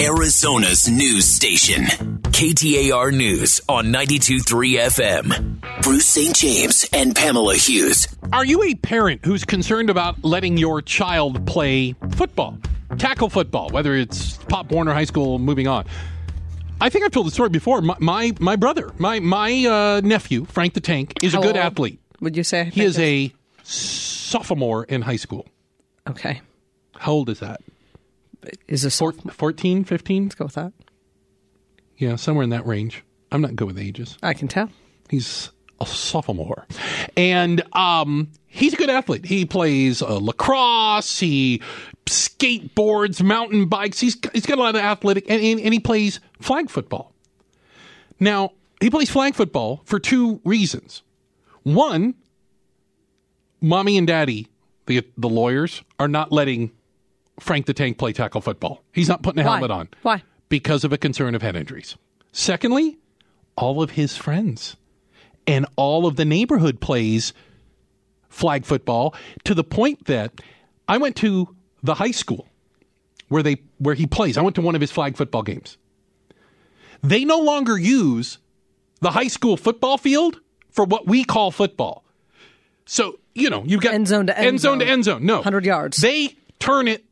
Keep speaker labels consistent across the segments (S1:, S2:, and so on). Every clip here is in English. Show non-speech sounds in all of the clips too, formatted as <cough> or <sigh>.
S1: Arizona's news station. KTAR News on 92.3 FM. Bruce St. James and Pamela Hughes.
S2: Are you a parent who's concerned about letting your child play football, tackle football, whether it's Pop Warner or High School, moving on? I think I've told the story before. My my, my brother, my my uh, nephew, Frank the Tank, is
S3: How
S2: a good
S3: old
S2: athlete.
S3: Would you say?
S2: He is a sophomore in high school.
S3: Okay.
S2: How old is that?
S3: Is this
S2: Four, 14, 15?
S3: Let's go with that.
S2: Yeah, somewhere in that range. I'm not good with ages.
S3: I can tell.
S2: He's a sophomore, and um, he's a good athlete. He plays uh, lacrosse. He skateboards, mountain bikes. He's he's got a lot of athletic, and, and, and he plays flag football. Now he plays flag football for two reasons. One, mommy and daddy, the the lawyers, are not letting Frank the Tank play tackle football. He's not putting a
S3: Why?
S2: helmet on
S3: Why?
S2: because of a concern of head injuries. Secondly, all of his friends and all of the neighborhood plays flag football to the point that I went to the high school where they where he plays. I went to one of his flag football games. They no longer use the high school football field for what we call football. So, you know, you've got
S3: End zone to end
S2: zone to end zone. No.
S3: 100 yards.
S2: They turn it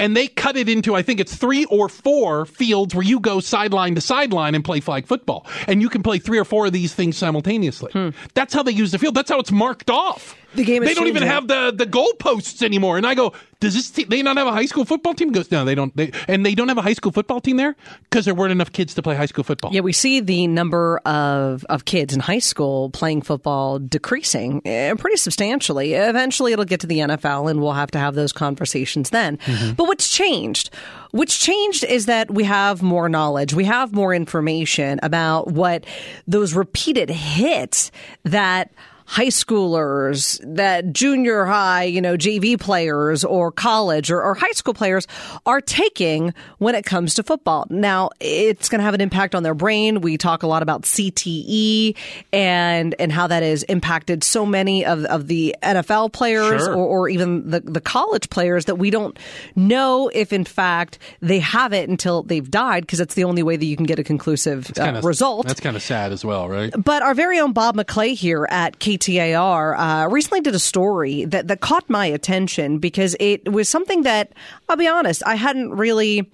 S2: and they cut it into I think it's 3 or 4 fields where you go sideline to sideline and play flag football. And you can play 3 or 4 of these things simultaneously. Hmm. That's how they use the field. That's how it's marked off.
S3: The game is
S2: They don't even have the the goalposts anymore. And I go, does this team, they not have a high school football team? He goes, no, they don't. They, and they don't have a high school football team there because there weren't enough kids to play high school football.
S3: Yeah, we see the number of, of kids in high school playing football decreasing eh, pretty substantially. Eventually, it'll get to the NFL, and we'll have to have those conversations then. But what's changed? What's changed is that we have more knowledge, we have more information about what those repeated hits that high schoolers, that junior high, you know, JV players or college or, or high school players are taking when it comes to football. Now, it's going to have an impact on their brain. We talk a lot about CTE and and how that has impacted so many of, of the NFL players
S2: Sure.
S3: or, or even the, the college players that we don't know if in fact they have it until they've died because that's the only way that you can get a conclusive uh,
S2: Kinda-
S3: result.
S2: That's kind of sad as well, right?
S3: But our very own Bob McClay here at KTAR uh, recently did a story that, that caught my attention because it was something that, I'll be honest, I hadn't really.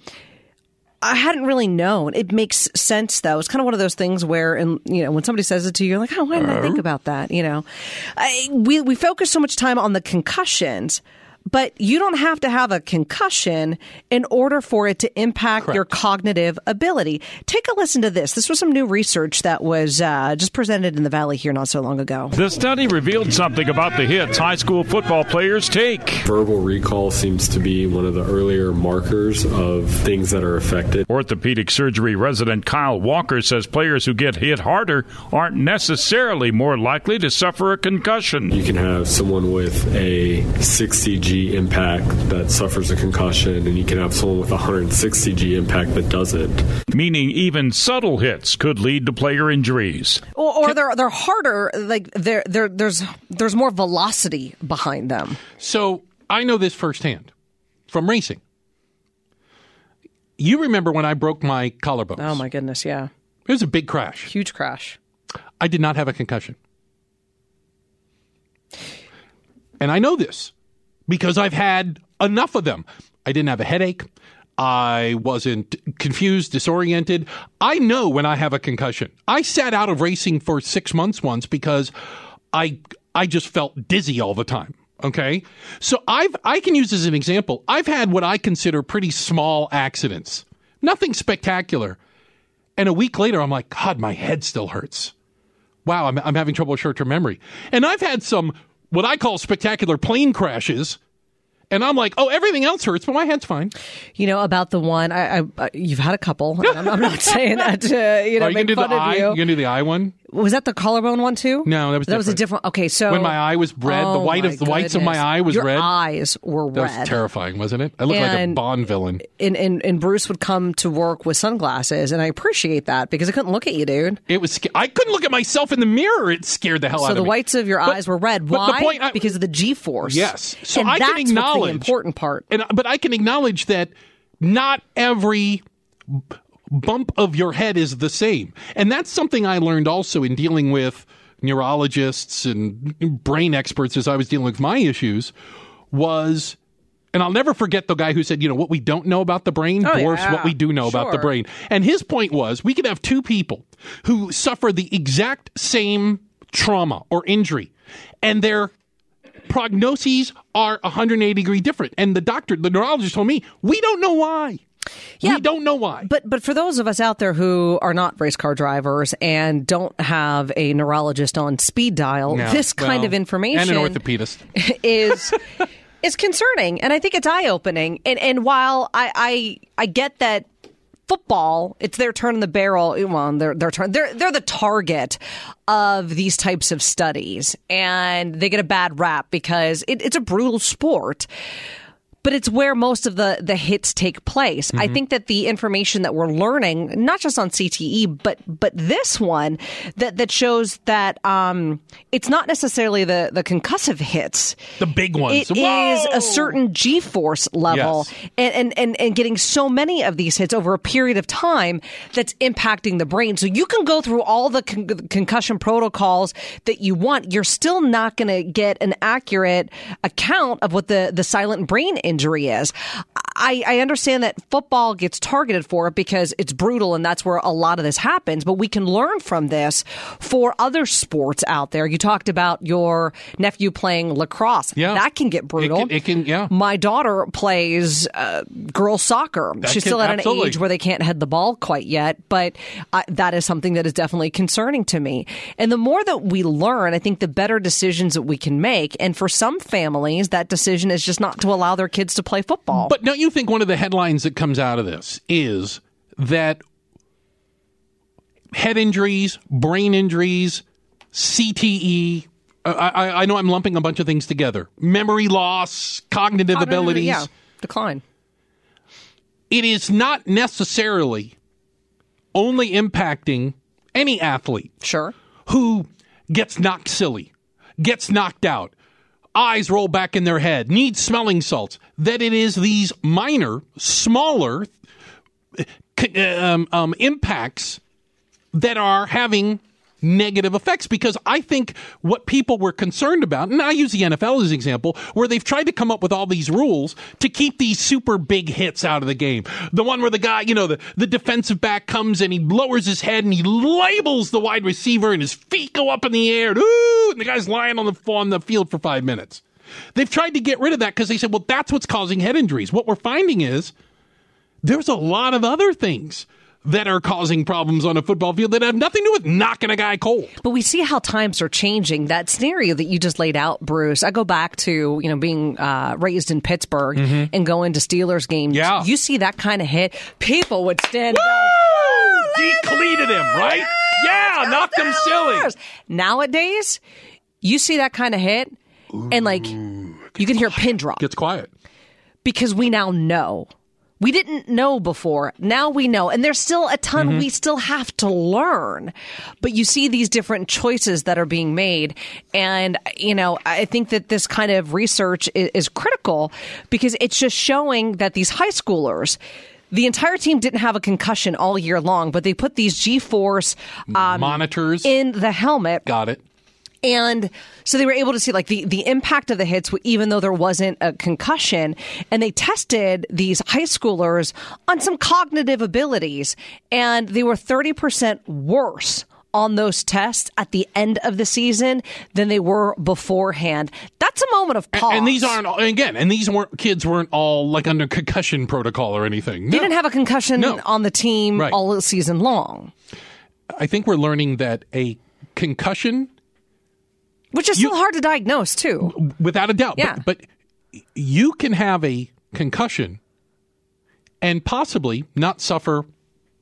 S3: I hadn't really known. It makes sense though. It's kind of one of those things where, and you know, when somebody says it to you, you're like, "Oh, why didn't I think about that?" You know, I, we we focus so much time on the concussions, but you don't have to have a concussion in order for it to impact your cognitive ability. Take a listen to this. This was some new research that was uh, just presented in the Valley here not so long ago.
S4: The study revealed something about the hits high school football players take.
S5: Verbal recall seems to be one of the earlier markers of things that are affected.
S4: Orthopedic surgery resident Kyle Walker says players who get hit harder aren't necessarily more likely to suffer a concussion.
S5: You can have someone with a 60 G impact that suffers a concussion, and you can have someone with a 160 G impact that doesn't.
S4: Meaning even subtle hits could lead to player injuries.
S3: Or, or they're they're harder. Like they're, they're, there's there's more velocity behind them.
S2: So I know this firsthand from racing. You remember when I broke my collarbone?
S3: Oh my goodness, yeah,
S2: It was a big crash.
S3: huge crash.
S2: I did not have a concussion. And I know this because I've had enough of them. I didn't have a headache. I wasn't confused, disoriented. I know when I have a concussion. I sat out of racing for six months once because I I just felt dizzy all the time. Okay, so I've I can use as an example. I've had what I consider pretty small accidents, nothing spectacular, and a week later I'm like, God, my head still hurts wow, I'm, I'm having trouble with short term memory. And I've had some what I call spectacular plane crashes. And I'm like, oh, everything else hurts, but my head's fine.
S3: You know about the one I, I uh, you've had a couple. I'm, I'm not <laughs> saying that to you know
S2: Are you
S3: make
S2: gonna do the
S3: fun of
S2: eye?
S3: you.
S2: You gonna do the eye one?
S3: Was that the collarbone one too?
S2: No, that was
S3: that was a
S2: different.
S3: different. Okay, so
S2: When my eye was red, the
S3: Oh,
S2: white of the whites of my eye was
S3: Your
S2: red.
S3: eyes were
S2: That
S3: red.
S2: was terrifying, wasn't it? I looked like a Bond villain.
S3: and, and and Bruce would come to work with sunglasses, and I appreciate that because I couldn't look at you, dude.
S2: It was. I couldn't look at myself in the mirror. It scared the hell out of me.
S3: So the whites of your
S2: But-
S3: eyes were red.
S2: the
S3: Why?
S2: point I-
S3: because of the G force.
S2: Yes. So
S3: and
S2: I
S3: that's
S2: can acknowledge
S3: the important part.
S2: And but I can acknowledge that not every bump of your head is the same. And that's something I learned also in dealing with neurologists and brain experts as I was dealing with my issues was and I'll never forget the guy who said, you know, what we don't know about the brain
S3: Oh,
S2: dwarfs
S3: yeah.
S2: what we do know about the brain. And his point was we could have two people who suffer the exact same trauma or injury and their prognoses are 180 degree different. And the doctor, the neurologist told me, we don't know why.
S3: Yeah,
S2: we don't know why.
S3: But but for those of us out there who are not race car drivers and don't have a neurologist on speed dial, this kind
S2: well,
S3: of information
S2: and an orthopedist. <laughs>
S3: is is concerning, and I think it's eye opening. And and while I, I I get that football, it's their turn in the barrel. Well, they're their turn. They're they're the target of these types of studies, and they get a bad rap because it, it's a brutal sport but it's where most of the the hits take place. I think that the information that we're learning, not just on CTE, but but this one that that shows that um, it's not necessarily the the concussive hits.
S2: The big ones.
S3: It is a certain G force level,
S2: Yes.
S3: and, and and and getting so many of these hits over a period of time that's impacting the brain. So you can go through all the con- concussion protocols that you want. You're still not going to get an accurate account of what the the silent brain injury is. I, I understand that football gets targeted for it because it's brutal and that's where a lot of this happens. But we can learn from this for other sports out there. You talked about your nephew playing lacrosse.
S2: Yeah.
S3: that can get brutal.
S2: can- it can- yeah.
S3: My daughter plays uh, girls soccer.
S2: That
S3: She's
S2: can-
S3: still at
S2: absolutely.
S3: an age where they can't head the ball quite yet, but uh, that is something that is definitely concerning to me. And the more that we learn, I think the better decisions that we can make. And for some families, that decision is just not to allow their kids to play football.
S2: But don't you think one of the headlines that comes out of this is that head injuries, brain injuries, CTE, uh, I, I know I'm lumping a bunch of things together, memory loss, cognitive abilities.
S3: yeah, decline.
S2: It is not necessarily only impacting any athlete
S3: Sure.
S2: who gets knocked silly, gets knocked out, eyes roll back in their head, need smelling salts, that it is these minor, smaller um, um, impacts that are having negative effects because I think what people were concerned about, and I use the NFL as an example, where they've tried to come up with all these rules to keep these super big hits out of the game. The one where the guy, you know, the, the defensive back comes and he lowers his head and he labels the wide receiver and his feet go up in the air, and, ooh, and the guy's lying on the, on the field for five minutes. They've tried to get rid of that because they said, well, that's what's causing head injuries. What we're finding is there's a lot of other things that are causing problems on a football field that have nothing to do with knocking a guy cold.
S3: But we see how times are changing. That scenario that you just laid out, Bruce, I go back to, you know, being uh, raised in Pittsburgh and going to Steelers games.
S2: Yeah.
S3: You see that kind of hit, people would stand up.
S2: Decleated him, right? Yeah, knocked him silly.
S3: Nowadays, you see that kind of hit, and like, you can hear a pin drop
S2: Gets quiet.
S3: because we now know. We didn't know before. Now we know. And there's still a ton
S2: Mm-hmm.
S3: we still have to learn. But you see these different choices that are being made. And, you know, I think that this kind of research is, is critical because it's just showing that these high schoolers, the entire team didn't have a concussion all year long, but they put these G force um,
S2: Monitors.
S3: in the helmet.
S2: Got it.
S3: And so they were able to see like the, the impact of the hits, even though there wasn't a concussion. And they tested these high schoolers on some cognitive abilities, and they were 30% worse on those tests at the end of the season than they were beforehand. That's a moment of pause.
S2: And these aren't all- again, and these weren't kids weren't all like under concussion protocol or anything.
S3: They didn't have a concussion
S2: No.
S3: on the team
S2: Right.
S3: all season long,
S2: I think we're learning that a concussion,
S3: which is
S2: You-
S3: still hard to diagnose, too.
S2: without a doubt,
S3: Yeah.
S2: but, but you can have a concussion and possibly not suffer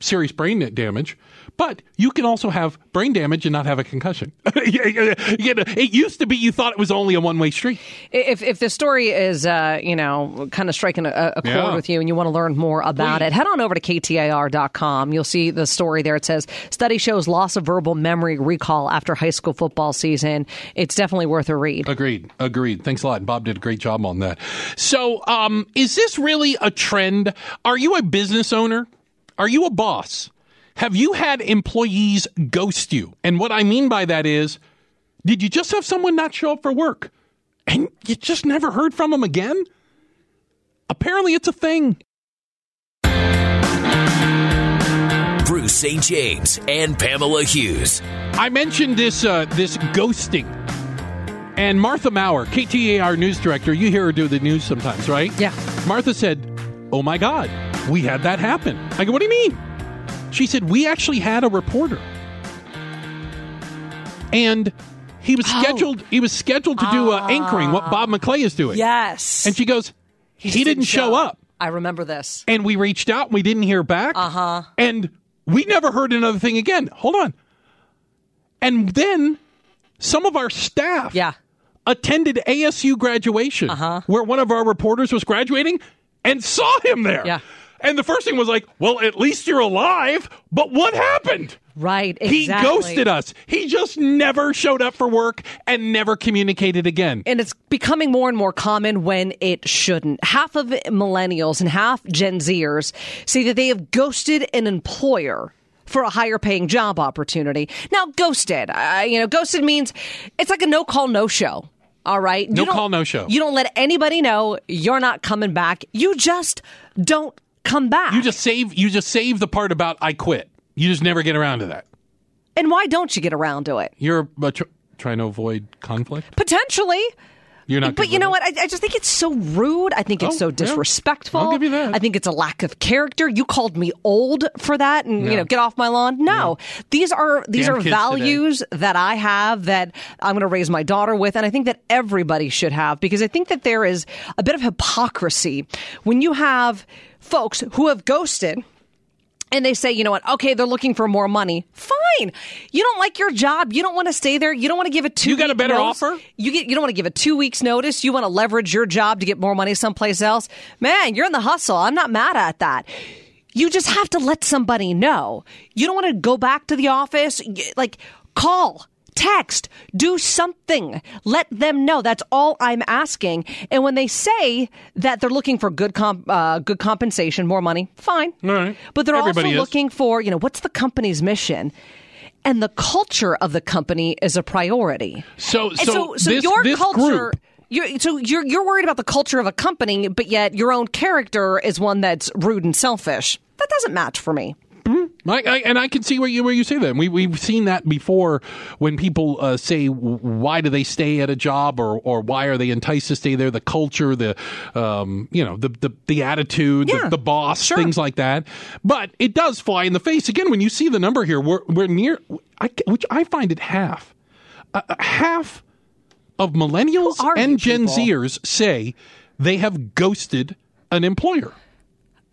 S2: serious brain damage, but you can also have brain damage and not have a concussion. <laughs> It used to be you thought it was only a one way street.
S3: If if the story is uh, you know kind of striking a, a chord
S2: Yeah.
S3: with you and you want to learn more about
S2: Please.
S3: it, head on over to ktar.com. You'll see the story there. It says study shows loss of verbal memory recall after high school football season. It's definitely worth a read.
S2: Agreed. Agreed. Thanks a lot. Bob did a great job on that. So, um, is this really a trend? Are you a business owner? Are you a boss? Have you had employees ghost you? And what I mean by that is, did you just have someone not show up for work and you just never heard from them again? Apparently, it's a thing.
S1: Bruce St. James and Pamela Hughes.
S2: I mentioned this uh, this ghosting. And Martha Maurer, KTAR news director, you hear her do the news sometimes, right?
S3: Yeah.
S2: Martha said, Oh my God, we had that happen. I go, What do you mean? She said, We actually had a reporter. And he was
S3: Oh.
S2: scheduled he was scheduled to do uh, anchoring, what Bob McClay is doing.
S3: Yes.
S2: And she goes, He,
S3: just
S2: didn't, show up.
S3: I remember this.
S2: And we reached out and we didn't hear back. Uh huh. And we never heard another thing again. Hold on. And then some of our staff
S3: Yeah.
S2: attended ASU graduation
S3: Uh-huh.
S2: where one of our reporters was graduating and saw him there.
S3: Yeah.
S2: And the first thing was like, well, at least you're alive. But what happened?
S3: Right.
S2: He ghosted us. He just never showed up for work and never communicated again.
S3: And it's becoming more and more common when it shouldn't. Half of millennials and half Gen Zers say that they have ghosted an employer for a higher paying job opportunity. Now, ghosted, uh, you know, ghosted means it's like a no call, no show. All right.
S2: No call, no show.
S3: You don't let anybody know you're not coming back. You just don't come back.
S2: You just save you just save the part about I quit. You just never get around to that.
S3: and why don't you get around to it?
S2: You're uh, tr- trying to avoid conflict.
S3: Potentially.
S2: You're not.
S3: But you know
S2: it?
S3: what? I, I just think it's so rude. I think it's
S2: Oh,
S3: so
S2: yeah.
S3: disrespectful.
S2: I'll give you that.
S3: I think it's a lack of character. You called me old for that, and you know, get off my lawn. No, these are these
S2: Damn
S3: are values that I have that I'm going to raise my daughter with, and I think that everybody should have because I think that there is a bit of hypocrisy when you have folks who have ghosted and they say, you know what? Okay, they're looking for more money. Fine. You don't like your job. You don't want to stay there. You don't want to give a two.
S2: You got a better
S3: notice.
S2: offer?
S3: You get. You don't want to give a two weeks notice. You want to leverage your job to get more money someplace else. Man, you're in the hustle. I'm not mad at that. You just have to let somebody know. You don't want to go back to the office. Like call. Text, do something. Let them know. That's all I'm asking. And when they say that they're looking for good comp, uh, good compensation, more money, fine.
S2: All right.
S3: But they're
S2: Everybody
S3: also
S2: is.
S3: looking for, you know, what's the company's mission? And the culture of the company is a priority.
S2: So, so,
S3: so, so
S2: this,
S3: your
S2: this
S3: culture.
S2: group,
S3: You're, so you're you're worried about the culture of a company, but yet your own character is one that's rude and selfish. That doesn't match for me.
S2: I, I, and I can see where you where you say that. We we've seen that before when people uh, say why do they stay at a job or or why are they enticed to stay there? The culture, the um, you know the the, the attitude,
S3: Yeah,
S2: the, the boss,
S3: sure.
S2: things like that. But it does fly in the face again when you see the number here. We're we're near, I, which I find it half, uh, uh, half of millennials and Gen
S3: people?
S2: Zers say they have ghosted an employer.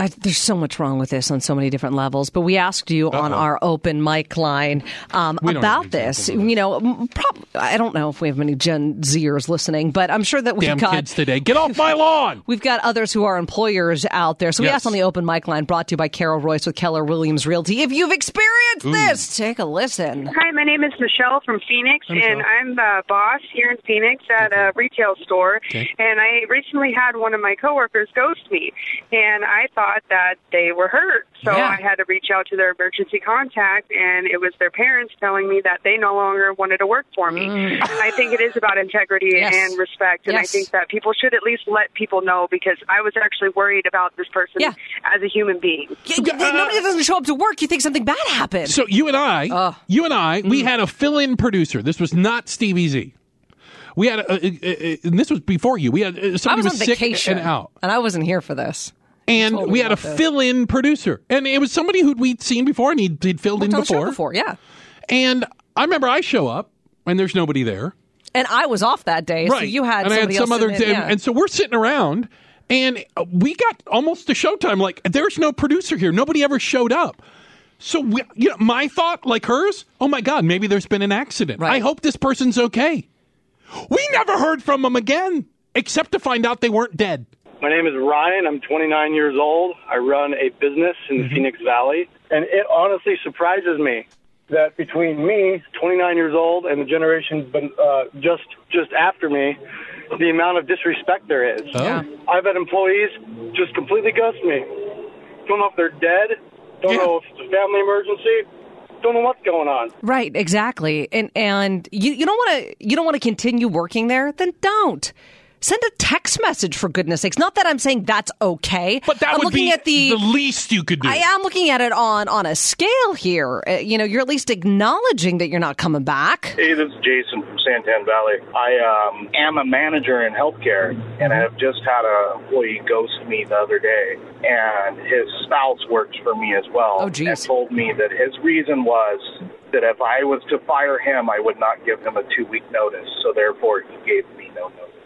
S3: I, there's so much wrong with this on so many different levels. But we asked you on
S2: Uh-oh.
S3: our open mic line um, about
S2: have
S3: this. You know, prob- I don't know if we have many Gen Zers listening, but I'm sure that we've
S2: Damn
S3: got
S2: kids today, get off my lawn! <laughs>
S3: We've got others who are employers out there. So we
S2: Yes.
S3: asked on the open mic line brought to you by Carol Royse with Keller Williams Realty. If you've experienced this, take a listen.
S6: Hi, my name is Michelle from Phoenix,
S2: Hi, Michelle.
S6: and I'm the boss here in Phoenix at a retail store.
S2: Okay.
S6: And I recently had one of my coworkers ghost me, and I thought that they were hurt. So
S3: Yeah.
S6: I had to reach out to their emergency contact, and it was their parents telling me that they no longer wanted to work for me. I think it is about integrity
S3: Mm. <sighs> Yes.
S6: and respect, and
S3: Yes.
S6: I think that people should at least let people know because I was actually worried about this person
S3: Yeah.
S6: as a human being.
S3: Y- y- Nobody doesn't show up to work. You think something bad happened.
S2: So you and I, you and I,
S3: Mm.
S2: we had a fill-in producer. This was not Stevie Z. We had, a, a, a, a- and this was before you. We had uh,
S3: I
S2: somebody
S3: was on
S2: sick
S3: vacation
S2: and out,
S3: and I wasn't here for this.
S2: And we had a fill-in producer, and it was somebody who we'd seen before, and he'd, he'd filled in
S3: Worked show
S2: before.
S3: before, yeah.
S2: And I remember I show up, and there's nobody there.
S3: And I was off that day, so you had
S2: and I had some
S3: else
S2: other,
S3: in,
S2: and,
S3: yeah.
S2: and so we're sitting around, and we got almost to showtime. Like there's no producer here. Nobody ever showed up. So we, you know, my thought, like hers, oh my god, maybe there's been an accident.
S3: Right.
S2: I hope this person's okay. We never heard from them again, except to find out they weren't dead.
S7: My name is Ryan. I'm 29 years old. I run a business in the Phoenix Valley. And it honestly surprises me that between me, 29 years old, and the generation uh, just just after me, the amount of disrespect there is.
S2: Oh.
S7: I've had employees just completely ghost me. Don't know if they're dead, Don't
S2: Yeah.
S7: know if it's a family emergency. Don't know what's going on.
S3: Right, exactly. And and you, you don't want to you don't want to continue working there, then don't. Send a text message for goodness sakes. Not that I'm saying that's okay.
S2: But that
S3: I'm
S2: would
S3: looking
S2: be
S3: at the,
S2: least you could do.
S3: I am looking at it on on a scale here. Uh, you know, you're at least acknowledging that you're not coming back.
S8: Hey, this is Jason from Santan Valley. I um, am a manager in healthcare, and I have just had an employee ghost me the other day, and his spouse works for me as well.
S3: Oh, geez.
S8: And told me that his reason was that if I was to fire him, I would not give him a two week notice, so therefore he gave me no notice.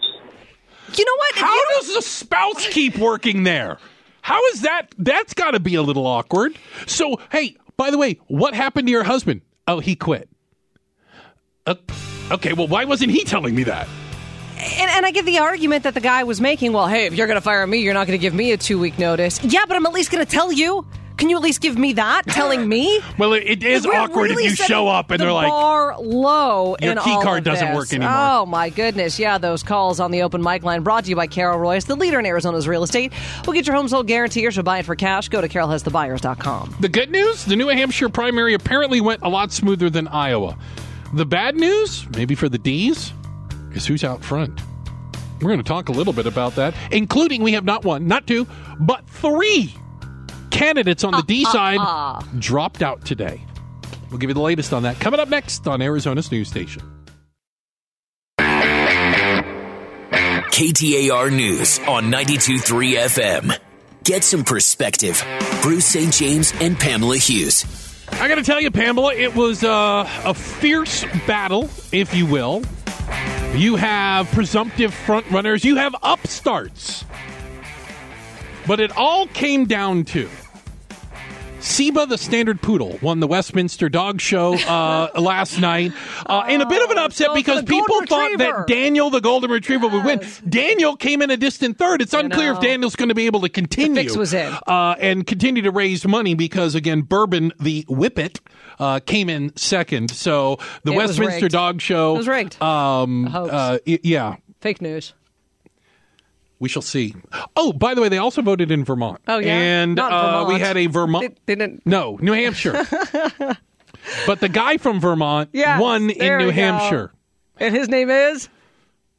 S3: You know what? If
S2: How
S3: you
S2: does the spouse keep working there? How is that? That's got to be a little awkward. So, hey, by the way, what happened to your husband? Oh, he quit. Uh, okay, well, why wasn't he telling me that?
S3: and, and I get the argument that the guy was making. Well, hey, if you're going to fire me, you're not going to give me a two week notice. Yeah, but I'm at least going to tell you. Can you at least give me that? Telling me? <laughs>
S2: Well, it, it is awkward
S3: really
S2: if you show up and
S3: the
S2: they're like,
S3: bar low.
S2: Your key card doesn't work anymore.
S3: Oh my goodness! Yeah, those calls on the open mic line brought to you by Carol Royse, the leader in Arizona's real estate. We'll get your home sold guarantee or should buy it for cash. Go to carolhasthebuyers.com.
S2: The good news the New Hampshire primary apparently went a lot smoother than Iowa. The bad news, maybe for the D's, is who's out front. We're going to talk a little bit about that, including we have not one, not two, but three candidates on the D uh, uh, side uh. dropped out today. We'll give you the latest on that coming up next on Arizona's news station.
S1: KTAR News on 92.3 FM. Get some perspective. Bruce St. James and Pamela Hughes.
S2: I got to tell you, Pamela, it was uh, a fierce battle, if you will. You have presumptive front runners, you have upstarts. But it all came down to Siba the Standard Poodle won the Westminster Dog Show uh, <laughs> last night uh, in a bit of an upset
S3: so
S2: because
S3: the
S2: people thought that Daniel the Golden Retriever would win. Daniel came in a distant third. It's unclear if. Daniel's going to be able to continue
S3: fix was in.
S2: uh, and continue to raise money because again, Bourbon the Whippet uh, came in second. So the
S3: It
S2: Westminster. Dog Show
S3: It was rigged.
S2: Um, uh, yeah,
S3: Fake news.
S2: We shall see. Oh, by the way, they also voted in Vermont.
S3: Oh, yeah?
S2: and
S3: Not
S2: uh, we had a Vermont.
S3: Didn't-
S2: No, New Hampshire. <laughs> but the guy from Vermont
S3: Yes,
S2: won in
S3: there
S2: New
S3: we go.
S2: Hampshire.
S3: And his name is?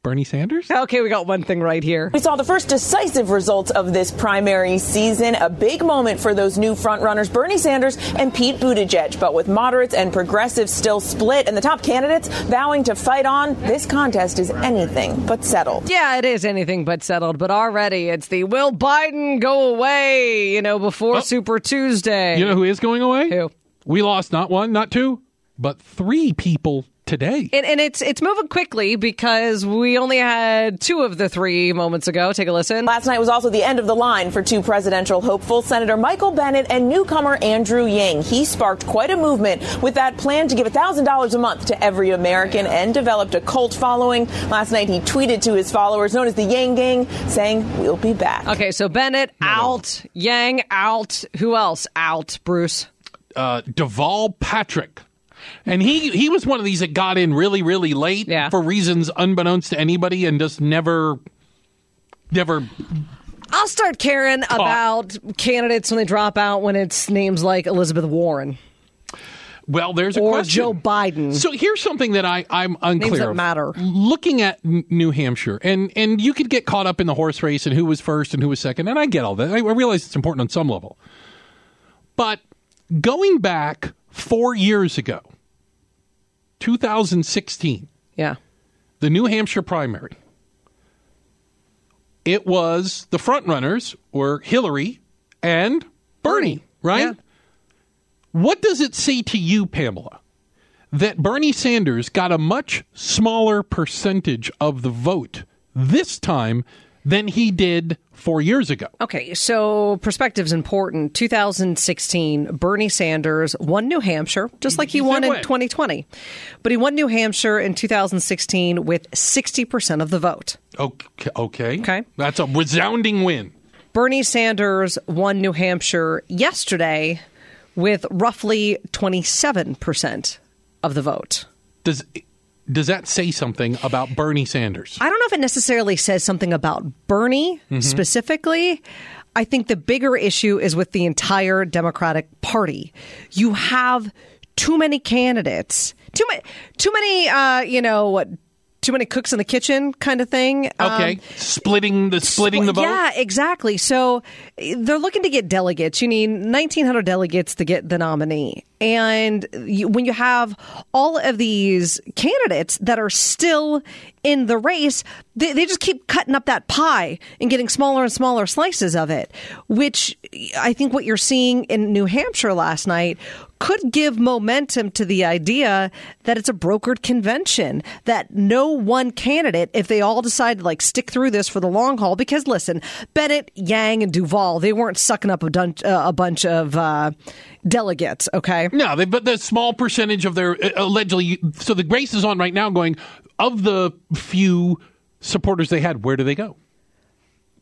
S2: Bernie Sanders.
S3: Okay, we got one thing right here.
S9: We saw the first decisive results of this primary season, a big moment for those new frontrunners, Bernie Sanders and Pete Buttigieg. But with moderates and progressives still split and the top candidates vowing to fight on, this contest is anything but settled.
S3: Yeah, it is anything but settled, but already it's the will Biden go away, you know, before
S2: Oh.
S3: Super Tuesday.
S2: You know who is going away?
S3: Who?
S2: We lost not one, not two, but three people today.
S3: And, and it's it's moving quickly because we only had two of the three moments ago. Take a listen.
S9: Last night was also the end of the line for two presidential hopefuls, Senator Michael Bennet and newcomer Andrew Yang. He sparked quite a movement with that plan to give $1,000 a month to every American and developed a cult following. Last night he tweeted to his followers, known as the Yang Gang, saying, We'll be back.
S3: Okay, so Bennet out, Yang out. Who else out? Bruce.
S2: uh, Deval Patrick. And he, he was one of these that got in really, really late
S3: Yeah.
S2: for reasons unbeknownst to anybody and just never, never.
S3: I'll start caring about candidates when they drop out when it's names like Elizabeth Warren
S2: Well, there's a
S3: or
S2: question.
S3: Joe Biden.
S2: So here's something that I, I'm unclear
S3: that
S2: of.
S3: matter.
S2: Looking at New Hampshire, and, and you could get caught up in the horse race and who was first and who was second, and I get all that. I, I realize it's important on some level. But going back four years ago, 2016,
S3: yeah.
S2: the New Hampshire primary, it was the front runners were Hillary and Bernie,
S3: Bernie,
S2: right?
S3: yeah.
S2: What does it say to you, Pamela, that Bernie Sanders got a much smaller percentage of the vote this time than he did four years ago?
S3: Okay, so perspective's important. 2016, Bernie Sanders won New Hampshire, just like he won in 2020. But he won New Hampshire in 2016 with 60% of the vote.
S2: Okay, okay,
S3: Okay.
S2: that's a resounding win.
S3: Bernie Sanders won New Hampshire yesterday with roughly 27% of the vote.
S2: Does does that say something about Bernie Sanders?
S3: I don't know if it necessarily says something about Bernie
S2: Mm-hmm.
S3: specifically. I think the bigger issue is with the entire Democratic Party. You have too many candidates, too many, too many, uh, you know, what, too many cooks in the kitchen kind of thing.
S2: Okay,
S3: Um,
S2: splitting the splitting the vote.
S3: yeah, exactly. So they're looking to get delegates. You need 1,900 delegates to get the nominee. And you, when you have all of these candidates that are still in the race, they, they just keep cutting up that pie and getting smaller and smaller slices of it, which I think what you're seeing in New Hampshire last night could give momentum to the idea that it's a brokered convention, that no one candidate, if they all decide to like stick through this for the long haul, because listen, Bennet, Yang, and Deval, they weren't sucking up a, dun- uh, a bunch of uh, delegates, okay?
S2: No, they, but the small percentage of their uh, allegedly. So the race is on right now. Going of the few supporters they had, where do they go?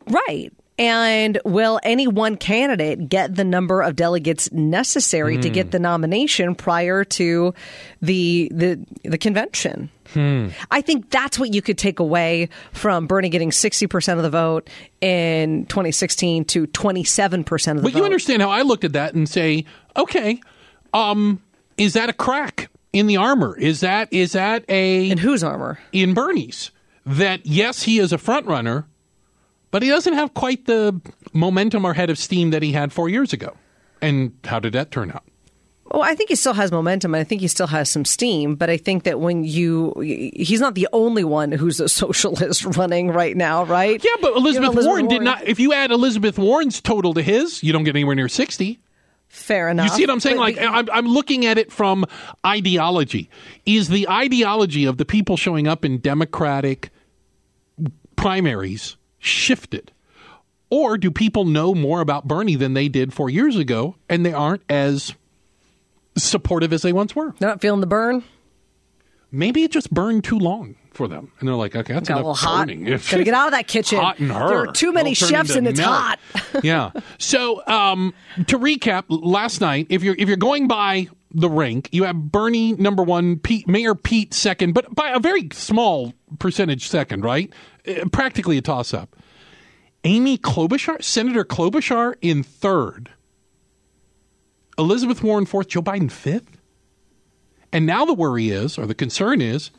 S3: Right. And will any one candidate get the number of delegates necessary to get the nomination prior to the the the convention? I think that's what you could take away from Bernie getting 60% of the vote in 2016 to 27% of the
S2: But
S3: vote.
S2: you understand how I looked at that and say, okay, um, is that a crack in the armor? Is that is that a
S3: in whose armor?
S2: in Bernie's that yes, he is a front runner, but he doesn't have quite the momentum or head of steam that he had four years ago. And how did that turn out?
S3: Well, I think he still has momentum and I think he still has some steam, but I think that when you he's not the only one who's a <laughs> socialist running right now, right?
S2: Yeah, but Elizabeth,
S3: Elizabeth
S2: Warren, did not. If you add Elizabeth Warren's total to his, you don't get anywhere near sixty.
S3: Fair enough.
S2: You see what I'm saying?
S3: But
S2: Like I'm, I'm looking at it from ideology. Is the ideology of the people showing up in Democratic primaries shifted? Or do people know more about Bernie than they did four years ago and they aren't as supportive as they once were?
S3: they're not feeling the burn.
S2: Maybe it just burned too long for them. And they're like, okay, that's
S3: Got a
S2: enough
S3: hot.
S2: burning.
S3: Gotta get out of that kitchen.
S2: Hot in her.
S3: There are too many
S2: It'll
S3: chefs and it's
S2: milk.
S3: hot. <laughs>
S2: yeah. So um, to recap, last night, if you're if you're going by the rink, you have Bernie number one, Pete, Mayor Pete second, but by a very small percentage second, right? Uh, practically a toss up. Amy Klobuchar, Senator Klobuchar in third. Elizabeth Warren fourth, Joe Biden fifth. And now the worry is, or the concern is,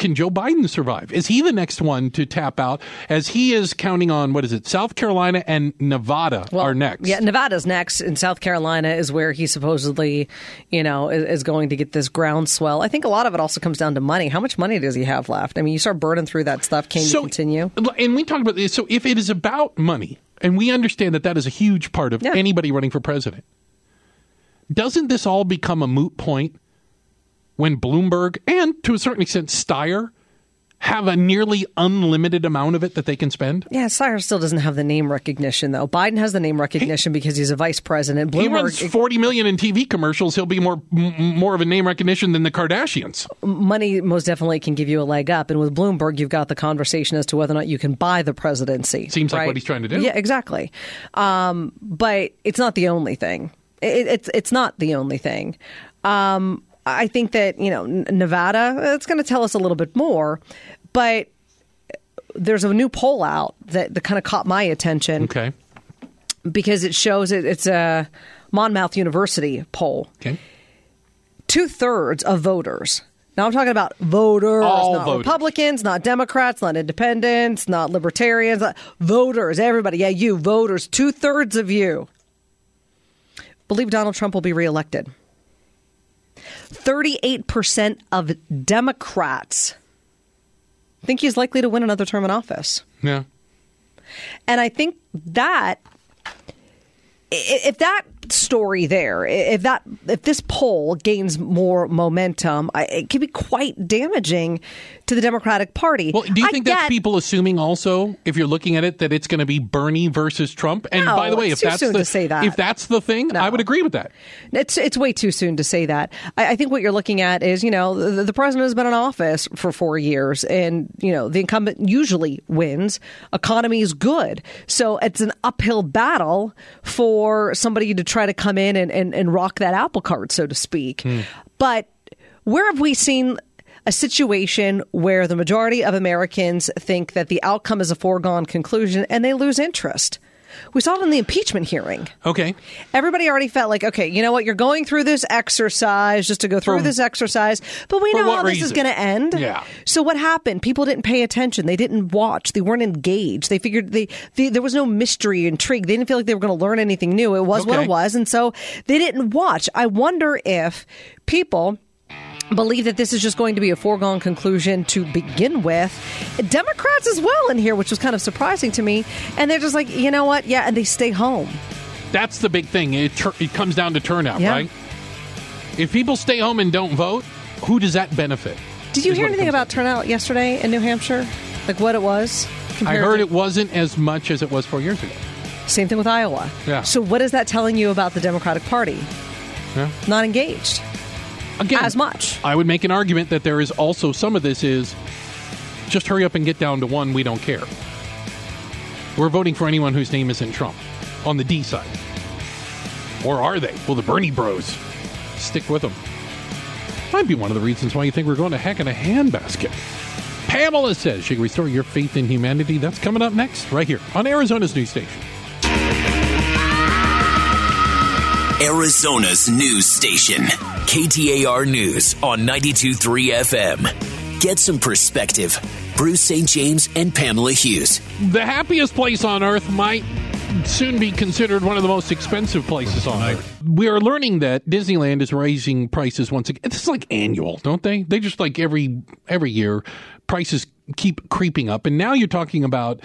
S2: can Joe Biden survive? Is he the next one to tap out? As he is counting on what is it? South Carolina and Nevada are next.
S3: Yeah, Nevada's next, and South Carolina is where he supposedly, you know, is, is going to get this groundswell. I think a lot of it also comes down to money. How much money does he have left? I mean, you start burning through that stuff. Can you continue?
S2: And we talked about this. So if it is about money, and we understand that that is a huge part of
S3: Yeah.
S2: anybody running for president, doesn't this all become a moot point when Bloomberg and to a certain extent Steyer have a nearly unlimited amount of it that they can spend?
S3: Yeah, Steyer still doesn't have the name recognition though. Biden has the name recognition because he's a vice president.
S2: He runs forty million in TV commercials. He'll be more m- more of a name recognition than the Kardashians.
S3: money most definitely can give you a leg up. And with Bloomberg, you've got the conversation as to whether or not you can buy the presidency.
S2: Seems like what he's trying to do.
S3: Yeah, exactly. Um, but it's not the only thing. It, it's it's not the only thing. Um, I think that you know Nevada. It's going to tell us a little bit more, but there's a new poll out that, that kind of caught my attention
S2: Okay.
S3: because it shows it, it's a Monmouth University poll
S2: Okay.
S3: two thirds of voters. Now I'm talking about voters,
S2: All
S3: not
S2: voters.
S3: Republicans, not Democrats, not Independents, not Libertarians, not- voters. Everybody, yeah, you voters. Two thirds of you believe Donald Trump will be reelected. Thirty-eight percent of Democrats think he's likely to win another term in office.
S2: Yeah.
S3: And I think that if that story there, if that if this poll gains more momentum, it could be quite damaging to the Democratic Party.
S2: Well, do you
S3: I
S2: think that's people assuming also, if you're looking at it, that it's going to be Bernie versus Trump? And
S3: No,
S2: by the way, if that's the
S3: that.
S2: if that's the thing, I would agree with that.
S3: It's it's way too soon to say that. I, I think what you're looking at is, you know, the, the president has been in office for four years, and you know the incumbent usually wins. Economy is good, so it's an uphill battle for somebody to try to come in and, and, and rock that apple cart, so to speak. Hmm. But where have we seen? A situation where the majority of Americans think that the outcome is a foregone conclusion and they lose interest. We saw it in the impeachment hearing.
S2: Okay.
S3: Everybody already felt like, okay, you know what? You're going through this exercise just to go through
S2: For-
S3: this exercise, but we know how this is going to end.
S2: Yeah.
S3: So what happened? People didn't pay attention. They didn't watch. They weren't engaged. They figured they, they there was no mystery, intrigue. They didn't feel like they were going to learn anything new. It was what it was, and so they didn't watch. I wonder if people believe that this is just going to be a foregone conclusion to begin with. Democrats as well in here, which was kind of surprising to me. And they're just like, you know what? Yeah, and they stay home.
S2: That's the big thing. It, tur- it comes down to turnout,
S3: Yeah.
S2: right? If people stay home and don't vote, who does that benefit?
S3: Did you hear anything about turnout yesterday in New Hampshire? Like what it was?
S2: I heard
S3: to-
S2: it wasn't as much as it was four years ago.
S3: Same thing with Iowa.
S2: Yeah.
S3: So what is that telling you about the Democratic Party?
S2: Yeah.
S3: Not engaged
S2: Again,
S3: as much.
S2: I would make an argument that there is also some of this is just hurry up and get down to one. We don't care. We're voting for anyone whose name isn't Trump on the D side. Or are they? Well, the Bernie Bros. Stick with them. Might be one of the reasons why you think we're going to heck in a handbasket. Pamela says she can restore your faith in humanity. That's coming up next, right here on Arizona's news station.
S1: Arizona's news station. KTAR News on 92.3 FM. Get some perspective. Bruce St. James and Pamela Hughes.
S2: The happiest place on earth might soon be considered one of the most expensive places on earth. We are learning that Disneyland is raising prices once again. It's like annual, don't they? They just like every every year prices keep creeping up and now you're talking about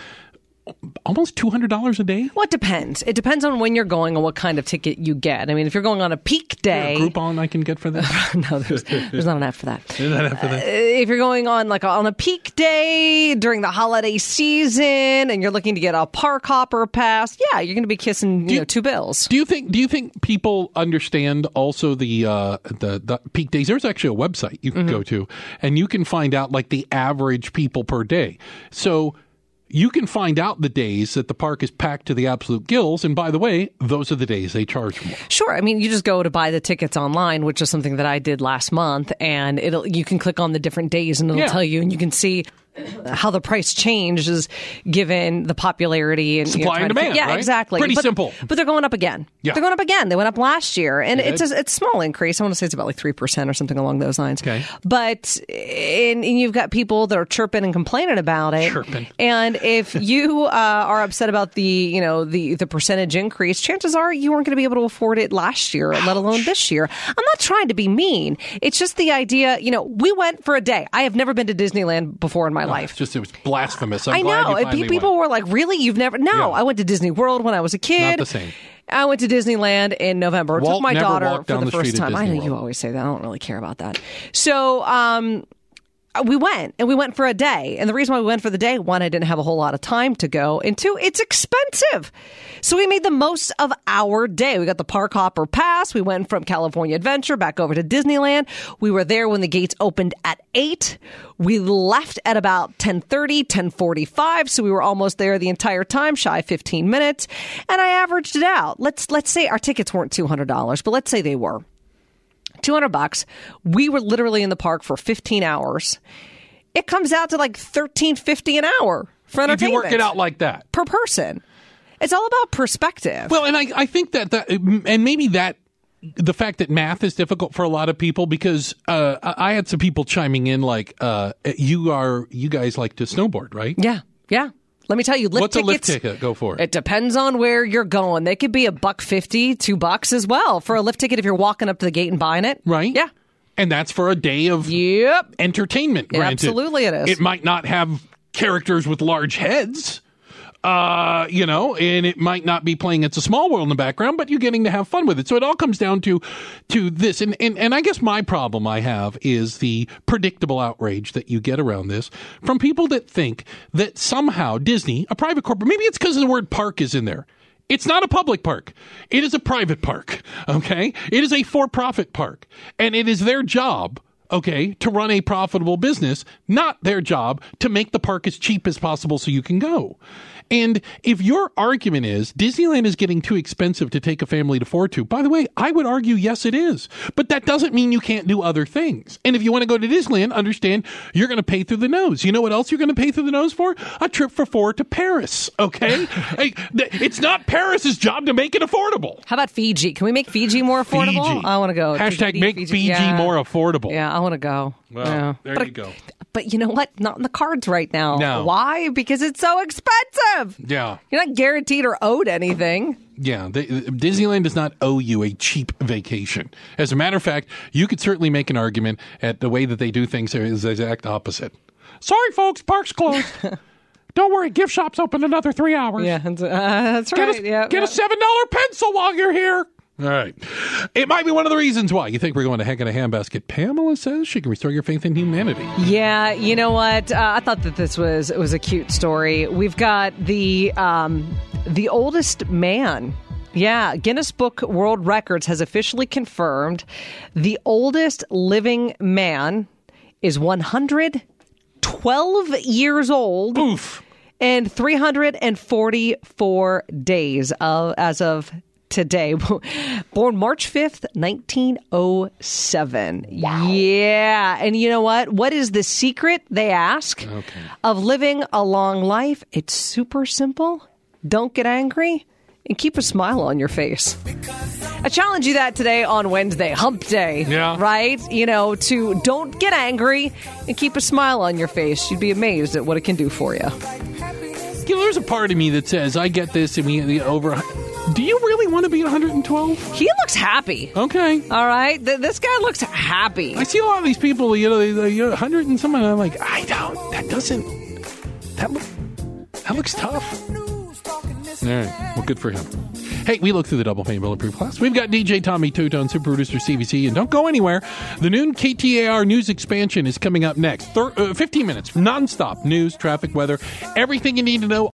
S2: almost $200 a day.
S3: Well, it depends. It depends on when you're going and what kind of ticket you get. I mean, if you're going on a peak day,
S2: A Groupon I can get for that. <laughs>
S3: no, there's, there's not an app for that.
S2: Is that after that?
S3: if you're going on like on a peak day during the holiday season and you're looking to get a park hopper pass, yeah, you're going to be kissing you,
S2: you-
S3: know two bills.
S2: Do you think? Do you think people understand also the uh, the the peak days? There's actually a website you can go to, and you can find out like the average people per day. So you can find out the days that the park is packed to the absolute gills. And by the way, those are the days they charge more.
S3: Sure. I mean, you just go to buy the tickets online, which is something that I did last month, and it'll you can click on the different days and it'll
S2: Yeah.
S3: tell you, and you can see how the price changes given the popularity and you know,
S2: Supply and
S3: trying to-
S2: demand,
S3: Yeah,
S2: right?
S3: exactly.
S2: Pretty
S3: But-
S2: simple.
S3: But they're going up again.
S2: Yeah.
S3: They're going up again. They went up last year, and it's a, it's a small increase. I want to say it's about like three percent or something along those lines.
S2: Okay.
S3: But and, and you've got people that are chirping and complaining about it.
S2: Chirping.
S3: And if you uh, are upset about the you know the the percentage increase, chances are you weren't going to be able to afford it last year, let alone this year. I'm not trying to be mean. It's just the idea. You know, we went for a day. I have never been to Disneyland before in my
S2: It's
S3: life.
S2: just it was blasphemous. I'm
S3: I know.
S2: you
S3: And
S2: finally
S3: pe- people
S2: went.
S3: were like, "Really? You've never?" No,
S2: Yeah.
S3: I went to Disney World when I was a kid.
S2: Not the same.
S3: I went to Disneyland in November.
S2: Walt
S3: Took my daughter for the
S2: the
S3: first time. I know you always say that. I don't really care about that. So, um, Uh, we went and we went for a day. And the reason why we went for the day, one, I didn't have a whole lot of time to go, and two, it's expensive. So we made the most of our day. We got the park hopper pass. We went from California Adventure back over to Disneyland. We were there when the gates opened at eight. We left at about 1030, 1045. So we were almost there the entire time, shy 15 minutes. And I averaged it out. Let's, let's say our tickets weren't $200, but let's say they were. 200 bucks. We were literally in the park for 15 hours. It comes out to like 1350 an hour for
S2: If
S3: entertainment.
S2: you work it out like that.
S3: per person. It's all about perspective.
S2: Well, and I, I think that, that, and maybe that, the fact that math is difficult for a lot of people because uh, I I had some people chiming in like, uh, you are, you guys like to snowboard, right?
S3: yeah, yeah. Let me tell you, lift
S2: What's a lift ticket? Go for it.
S3: It depends on where you're going. They could be a buck fifty, two bucks as well for a lift ticket if you're walking up to the gate and buying it.
S2: right?
S3: Yeah.
S2: And that's for a day of
S3: Yep.
S2: entertainment. Granted,
S3: absolutely it is.
S2: It might not have characters with large heads, uh, you know, and it might not be playing "It's a Small World" in the background, but you're getting to have fun with it. So it all comes down to to this, and and and I guess my problem I have is the predictable outrage that you get around this from people that think that somehow Disney, a private corporate, maybe it's because the word "park" is in there. It's not a public park. It is a private park. <laughs> Okay. It is a for profit park. And it is their job, okay, to run a profitable business, not their job to make the park as cheap as possible so you can go. And if your argument is Disneyland is getting too expensive to take a family to afford to, by the way, I would argue yes, it is. But that doesn't mean you can't do other things. And if you want to go to Disneyland, understand you're going to pay through the nose. You know what else you're going to pay through the nose for? A trip for four to Paris. Okay, <laughs> hey, it's not Paris's job to make it affordable.
S3: How about Fiji? Can we make Fiji more affordable?
S2: Fiji.
S3: I want to go.
S2: Hashtag
S3: Fiji,
S2: make Fiji,
S3: yeah.
S2: more affordable.
S3: Yeah, I want to go.
S2: Well,
S3: Yeah.
S2: there
S3: but,
S2: you go.
S3: But you know what? Not in the cards right now.
S2: No.
S3: Why? Because it's so expensive.
S2: Yeah.
S3: You're not guaranteed or owed anything.
S2: Yeah, they, Disneyland does not owe you a cheap vacation. As a matter of fact, you could certainly make an argument at the way that they do things is the exact opposite. Sorry, folks, park's closed. <laughs> Don't worry, gift shop's open another three hours.
S3: Yeah, that's, uh, that's
S2: Get,
S3: right.
S2: a,
S3: yeah,
S2: get
S3: yeah.
S2: a seven dollar pencil while you're here. All right. It might be one of the reasons why you think we're going to heck in a handbasket. Pamela says she can restore your faith in humanity.
S3: Yeah, you know what? Uh, I thought that this was was a cute story. We've got the um, the oldest man. Yeah, Guinness Book World Records has officially confirmed the oldest living man is 112 years old
S2: Oof.
S3: and 344 days of, as of today. <laughs> Born March 5th, 1907. Yeah. And you know what? What is the secret, they ask, of living a long life? It's super simple. Don't get angry and keep a smile on your face. I challenge you that today on Wednesday, hump day.
S2: Yeah.
S3: Right? You know, to don't get angry and keep a smile on your face. You'd be amazed at what it can do for you.
S2: You know, there's a part of me that says, I get this and we we over. Do you really want to be 112?
S3: He looks happy.
S2: Okay.
S3: All right, Th- this guy looks happy.
S2: I see a lot of these people, you know, they, they, you're 100 and something. I'm like, I don't. That doesn't. That look. That looks tough. All right. Well, good for him. Hey, we look through the double pane bulletproof class. We've got DJ Tommy Tutone, super producer CVC, and don't go anywhere. The noon KTAR news expansion is coming up next. Thir- uh, 15 minutes, nonstop news, traffic, weather, everything you need to know